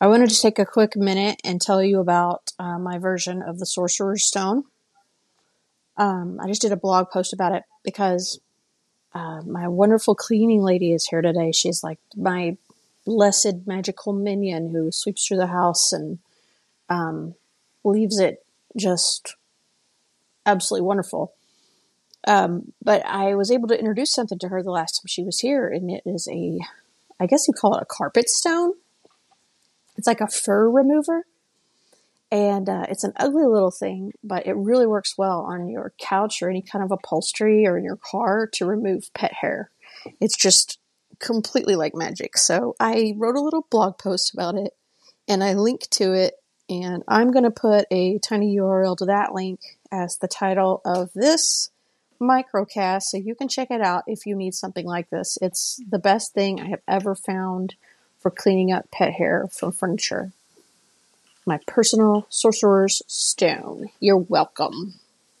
I wanted to take a quick minute and tell you about uh, my version of the Sorcerer's Stone. Um, I just did a blog post about it because uh, my wonderful cleaning lady is here today. She's like my blessed magical minion who sweeps through the house and um, leaves it just absolutely wonderful. Um, but I was able to introduce something to her the last time she was here, and it is a, I guess you call it a carpet stone. It's like a fur remover, and uh, it's an ugly little thing, but it really works well on your couch or any kind of upholstery or in your car to remove pet hair. It's just completely like magic. So I wrote a little blog post about it, and I link to it, and I'm going to put a tiny URL to that link as the title of this microcast so you can check it out if you need something like this. It's the best thing I have ever found for cleaning up pet hair from furniture. My personal sorcerer's stone. You're welcome.